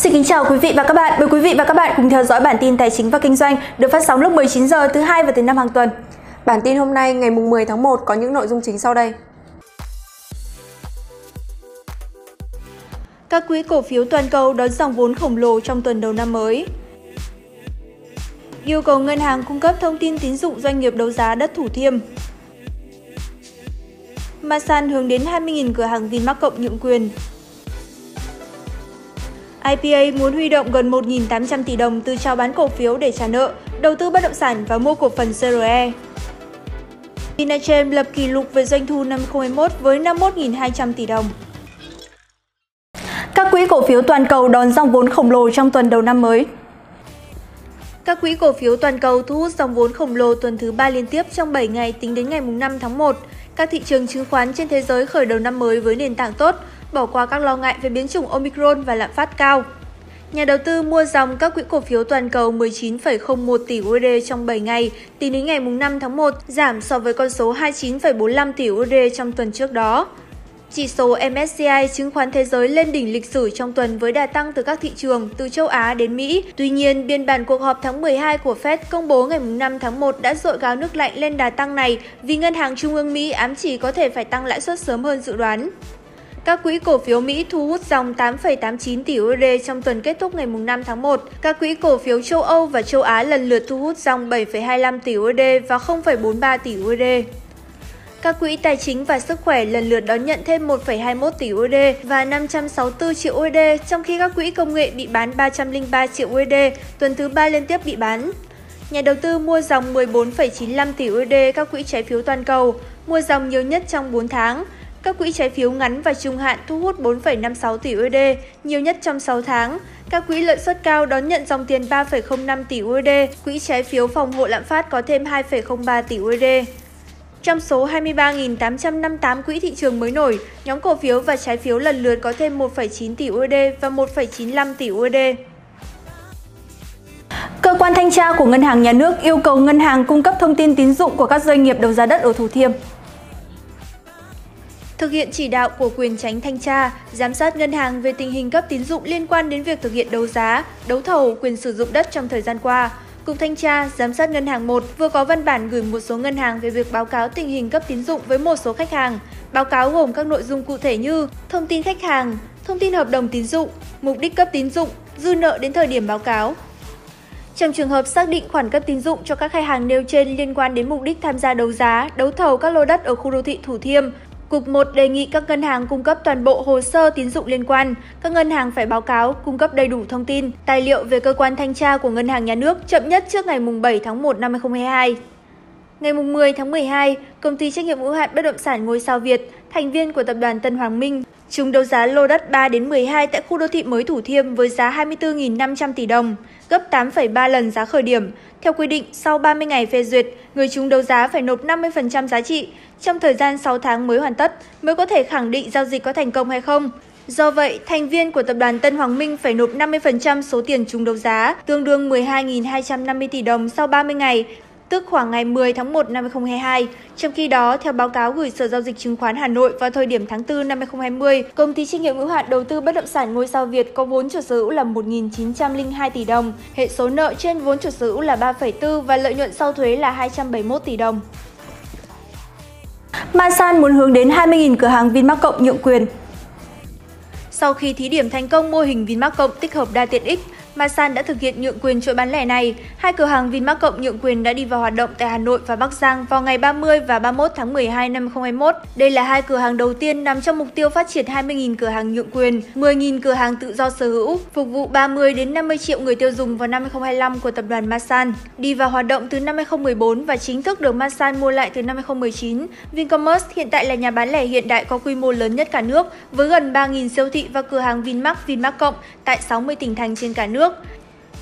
Xin kính chào quý vị và các bạn. Mời quý vị và các bạn cùng theo dõi bản tin tài chính và kinh doanh được phát sóng lúc 19 giờ thứ hai và thứ năm hàng tuần. Bản tin hôm nay ngày 10 tháng 1 có những nội dung chính sau đây. Các quỹ cổ phiếu toàn cầu đón dòng vốn khổng lồ trong tuần đầu năm mới. Yêu cầu ngân hàng cung cấp thông tin tín dụng doanh nghiệp đấu giá đất Thủ Thiêm. Masan hướng đến 20.000 cửa hàng Vinmark Cộng nhượng quyền. IPA muốn huy động gần 1.800 tỷ đồng từ chào bán cổ phiếu để trả nợ, đầu tư bất động sản và mua cổ phần CRE. Vinachem lập kỷ lục về doanh thu năm 2021 với 51.200 tỷ đồng. Các quỹ cổ phiếu toàn cầu đón dòng vốn khổng lồ trong tuần đầu năm mới. Các quỹ cổ phiếu toàn cầu thu hút dòng vốn khổng lồ tuần thứ 3 liên tiếp trong 7 ngày tính đến ngày 5 tháng 1. Các thị trường chứng khoán trên thế giới khởi đầu năm mới với nền tảng tốt, bỏ qua các lo ngại về biến chủng Omicron và lạm phát cao. Nhà đầu tư mua dòng các quỹ cổ phiếu toàn cầu 19,01 tỷ USD trong 7 ngày, tính đến ngày 5 tháng 1, giảm so với con số 29,45 tỷ USD trong tuần trước đó. Chỉ số MSCI chứng khoán thế giới lên đỉnh lịch sử trong tuần với đà tăng từ các thị trường từ châu Á đến Mỹ. Tuy nhiên, biên bản cuộc họp tháng 12 của Fed công bố ngày 5 tháng 1 đã dội gáo nước lạnh lên đà tăng này vì Ngân hàng Trung ương Mỹ ám chỉ có thể phải tăng lãi suất sớm hơn dự đoán. Các quỹ cổ phiếu Mỹ thu hút dòng 8,89 tỷ USD trong tuần kết thúc ngày 5 tháng 1. Các quỹ cổ phiếu châu Âu và châu Á lần lượt thu hút dòng 7,25 tỷ USD và 0,43 tỷ USD. Các quỹ tài chính và sức khỏe lần lượt đón nhận thêm 1,21 tỷ USD và 564 triệu USD, trong khi các quỹ công nghệ bị bán 303 triệu USD, tuần thứ ba liên tiếp bị bán. Nhà đầu tư mua dòng 14,95 tỷ USD các quỹ trái phiếu toàn cầu, mua dòng nhiều nhất trong 4 tháng. Các quỹ trái phiếu ngắn và trung hạn thu hút 4,56 tỷ USD, nhiều nhất trong 6 tháng. Các quỹ lợi suất cao đón nhận dòng tiền 3,05 tỷ USD, quỹ trái phiếu phòng hộ lạm phát có thêm 2,03 tỷ USD. Trong số 23.858 quỹ thị trường mới nổi, nhóm cổ phiếu và trái phiếu lần lượt có thêm 1,9 tỷ USD và 1,95 tỷ USD. Cơ quan thanh tra của Ngân hàng Nhà nước yêu cầu ngân hàng cung cấp thông tin tín dụng của các doanh nghiệp đấu giá đất ở Thủ Thiêm. Thực hiện chỉ đạo của quyền tránh thanh tra, giám sát ngân hàng về tình hình cấp tín dụng liên quan đến việc thực hiện đấu giá, đấu thầu quyền sử dụng đất trong thời gian qua, Cục Thanh tra, Giám sát Ngân hàng 1 vừa có văn bản gửi một số ngân hàng về việc báo cáo tình hình cấp tín dụng với một số khách hàng. Báo cáo gồm các nội dung cụ thể như thông tin khách hàng, thông tin hợp đồng tín dụng, mục đích cấp tín dụng, dư nợ đến thời điểm báo cáo. Trong trường hợp xác định khoản cấp tín dụng cho các khách hàng nêu trên liên quan đến mục đích tham gia đấu giá, đấu thầu các lô đất ở khu đô thị Thủ Thiêm, Cục 1 đề nghị các ngân hàng cung cấp toàn bộ hồ sơ tín dụng liên quan. Các ngân hàng phải báo cáo, cung cấp đầy đủ thông tin, tài liệu về cơ quan thanh tra của Ngân hàng Nhà nước chậm nhất trước ngày 7 tháng 1 năm 2022. Ngày 10 tháng 12, công ty trách nhiệm hữu hạn bất động sản Ngôi sao Việt, thành viên của tập đoàn Tân Hoàng Minh, Chúng đấu giá lô đất 3 đến 12 tại khu đô thị mới Thủ Thiêm với giá 24.500 tỷ đồng, gấp 8,3 lần giá khởi điểm. Theo quy định, sau 30 ngày phê duyệt, người chúng đấu giá phải nộp 50% giá trị, trong thời gian 6 tháng mới hoàn tất mới có thể khẳng định giao dịch có thành công hay không. Do vậy, thành viên của tập đoàn Tân Hoàng Minh phải nộp 50% số tiền trúng đấu giá, tương đương 12.250 tỷ đồng sau 30 ngày, tức khoảng ngày 10 tháng 1 năm 2022. Trong khi đó, theo báo cáo gửi Sở Giao dịch Chứng khoán Hà Nội vào thời điểm tháng 4 năm 2020, công ty trách nhiệm hữu hạn đầu tư bất động sản Ngôi sao Việt có vốn chủ sở hữu là 1.902 tỷ đồng, hệ số nợ trên vốn chủ sở hữu là 3,4 và lợi nhuận sau thuế là 271 tỷ đồng. Masan muốn hướng đến 20.000 cửa hàng Vinmark Cộng nhượng quyền. Sau khi thí điểm thành công mô hình Vinmark Cộng tích hợp đa tiện ích, Masan đã thực hiện nhượng quyền chuỗi bán lẻ này. Hai cửa hàng Vinmart Cộng nhượng quyền đã đi vào hoạt động tại Hà Nội và Bắc Giang vào ngày 30 và 31 tháng 12 năm 2021. Đây là hai cửa hàng đầu tiên nằm trong mục tiêu phát triển 20.000 cửa hàng nhượng quyền, 10.000 cửa hàng tự do sở hữu, phục vụ 30 đến 50 triệu người tiêu dùng vào năm 2025 của tập đoàn Masan. Đi vào hoạt động từ năm 2014 và chính thức được Masan mua lại từ năm 2019, Vincommerce hiện tại là nhà bán lẻ hiện đại có quy mô lớn nhất cả nước với gần 3.000 siêu thị và cửa hàng Vinmart, Vinmart Cộng tại 60 tỉnh thành trên cả nước nước.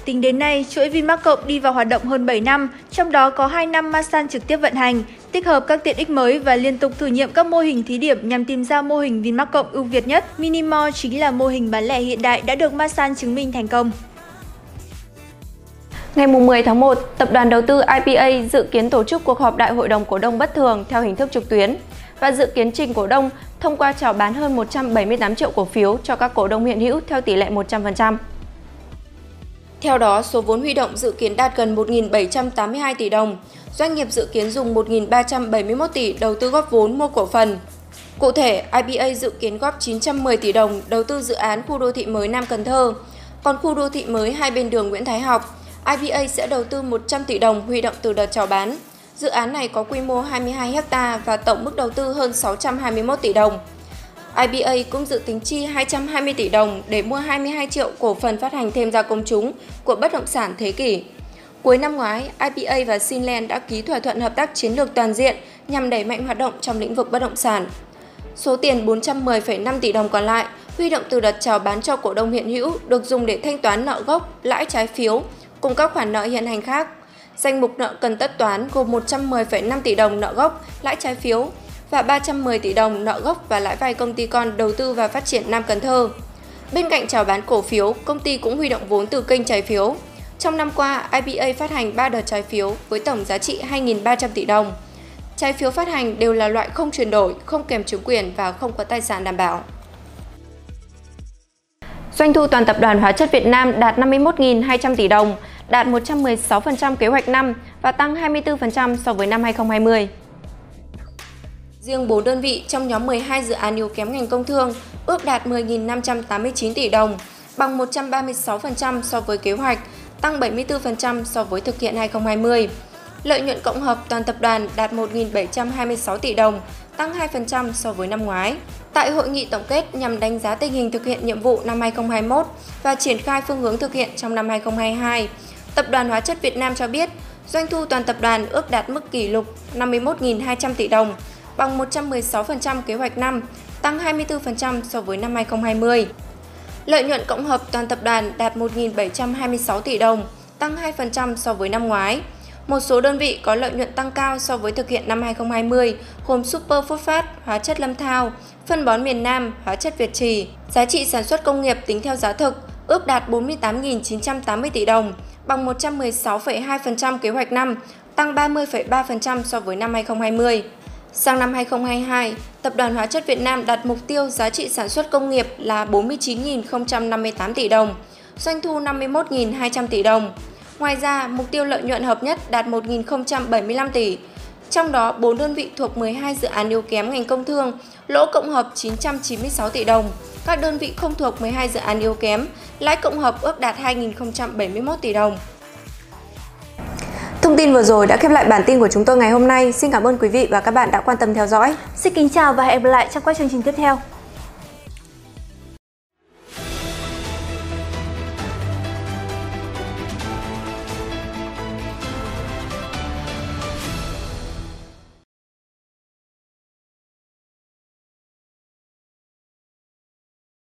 Tính đến nay, chuỗi Vinmark Cộng đi vào hoạt động hơn 7 năm, trong đó có 2 năm Masan trực tiếp vận hành, tích hợp các tiện ích mới và liên tục thử nghiệm các mô hình thí điểm nhằm tìm ra mô hình Vinmark Cộng ưu việt nhất. Minimall chính là mô hình bán lẻ hiện đại đã được Masan chứng minh thành công. Ngày 10 tháng 1, Tập đoàn Đầu tư IPA dự kiến tổ chức cuộc họp đại hội đồng cổ đông bất thường theo hình thức trực tuyến và dự kiến trình cổ đông thông qua chào bán hơn 178 triệu cổ phiếu cho các cổ đông hiện hữu theo tỷ lệ 100%. Theo đó, số vốn huy động dự kiến đạt gần 1.782 tỷ đồng. Doanh nghiệp dự kiến dùng 1.371 tỷ đầu tư góp vốn mua cổ phần. Cụ thể, IBA dự kiến góp 910 tỷ đồng đầu tư dự án khu đô thị mới Nam Cần Thơ. Còn khu đô thị mới hai bên đường Nguyễn Thái Học, IBA sẽ đầu tư 100 tỷ đồng huy động từ đợt chào bán. Dự án này có quy mô 22 ha và tổng mức đầu tư hơn 621 tỷ đồng. IBA cũng dự tính chi 220 tỷ đồng để mua 22 triệu cổ phần phát hành thêm ra công chúng của bất động sản thế kỷ. Cuối năm ngoái, IBA và Sinland đã ký thỏa thuận hợp tác chiến lược toàn diện nhằm đẩy mạnh hoạt động trong lĩnh vực bất động sản. Số tiền 410,5 tỷ đồng còn lại huy động từ đợt chào bán cho cổ đông hiện hữu được dùng để thanh toán nợ gốc, lãi trái phiếu cùng các khoản nợ hiện hành khác. Danh mục nợ cần tất toán gồm 110,5 tỷ đồng nợ gốc, lãi trái phiếu và 310 tỷ đồng nợ gốc và lãi vay công ty con đầu tư và phát triển Nam Cần Thơ. Bên cạnh chào bán cổ phiếu, công ty cũng huy động vốn từ kênh trái phiếu. Trong năm qua, IBA phát hành 3 đợt trái phiếu với tổng giá trị 2.300 tỷ đồng. Trái phiếu phát hành đều là loại không chuyển đổi, không kèm chứng quyền và không có tài sản đảm bảo. Doanh thu toàn tập đoàn Hóa chất Việt Nam đạt 51.200 tỷ đồng, đạt 116% kế hoạch năm và tăng 24% so với năm 2020. Riêng 4 đơn vị trong nhóm 12 dự án yếu kém ngành công thương ước đạt 10.589 tỷ đồng, bằng 136% so với kế hoạch, tăng 74% so với thực hiện 2020. Lợi nhuận cộng hợp toàn tập đoàn đạt 1.726 tỷ đồng, tăng 2% so với năm ngoái. Tại hội nghị tổng kết nhằm đánh giá tình hình thực hiện nhiệm vụ năm 2021 và triển khai phương hướng thực hiện trong năm 2022, Tập đoàn Hóa chất Việt Nam cho biết doanh thu toàn tập đoàn ước đạt mức kỷ lục 51.200 tỷ đồng, bằng 116% kế hoạch năm, tăng 24% so với năm 2020. Lợi nhuận cộng hợp toàn tập đoàn đạt 1.726 tỷ đồng, tăng 2% so với năm ngoái. Một số đơn vị có lợi nhuận tăng cao so với thực hiện năm 2020 gồm Super Phosphate, hóa chất Lâm Thao, phân bón miền Nam, hóa chất Việt Trì. Giá trị sản xuất công nghiệp tính theo giá thực ước đạt 48.980 tỷ đồng, bằng 116,2% kế hoạch năm, tăng 30,3% so với năm 2020. Sang năm 2022, Tập đoàn Hóa chất Việt Nam đặt mục tiêu giá trị sản xuất công nghiệp là 49.058 tỷ đồng, doanh thu 51.200 tỷ đồng. Ngoài ra, mục tiêu lợi nhuận hợp nhất đạt 1.075 tỷ, trong đó 4 đơn vị thuộc 12 dự án yếu kém ngành công thương, lỗ cộng hợp 996 tỷ đồng. Các đơn vị không thuộc 12 dự án yếu kém, lãi cộng hợp ước đạt 2.071 tỷ đồng. Thông tin vừa rồi đã khép lại bản tin của chúng tôi ngày hôm nay. Xin cảm ơn quý vị và các bạn đã quan tâm theo dõi. Xin kính chào và hẹn gặp lại trong các chương trình tiếp theo.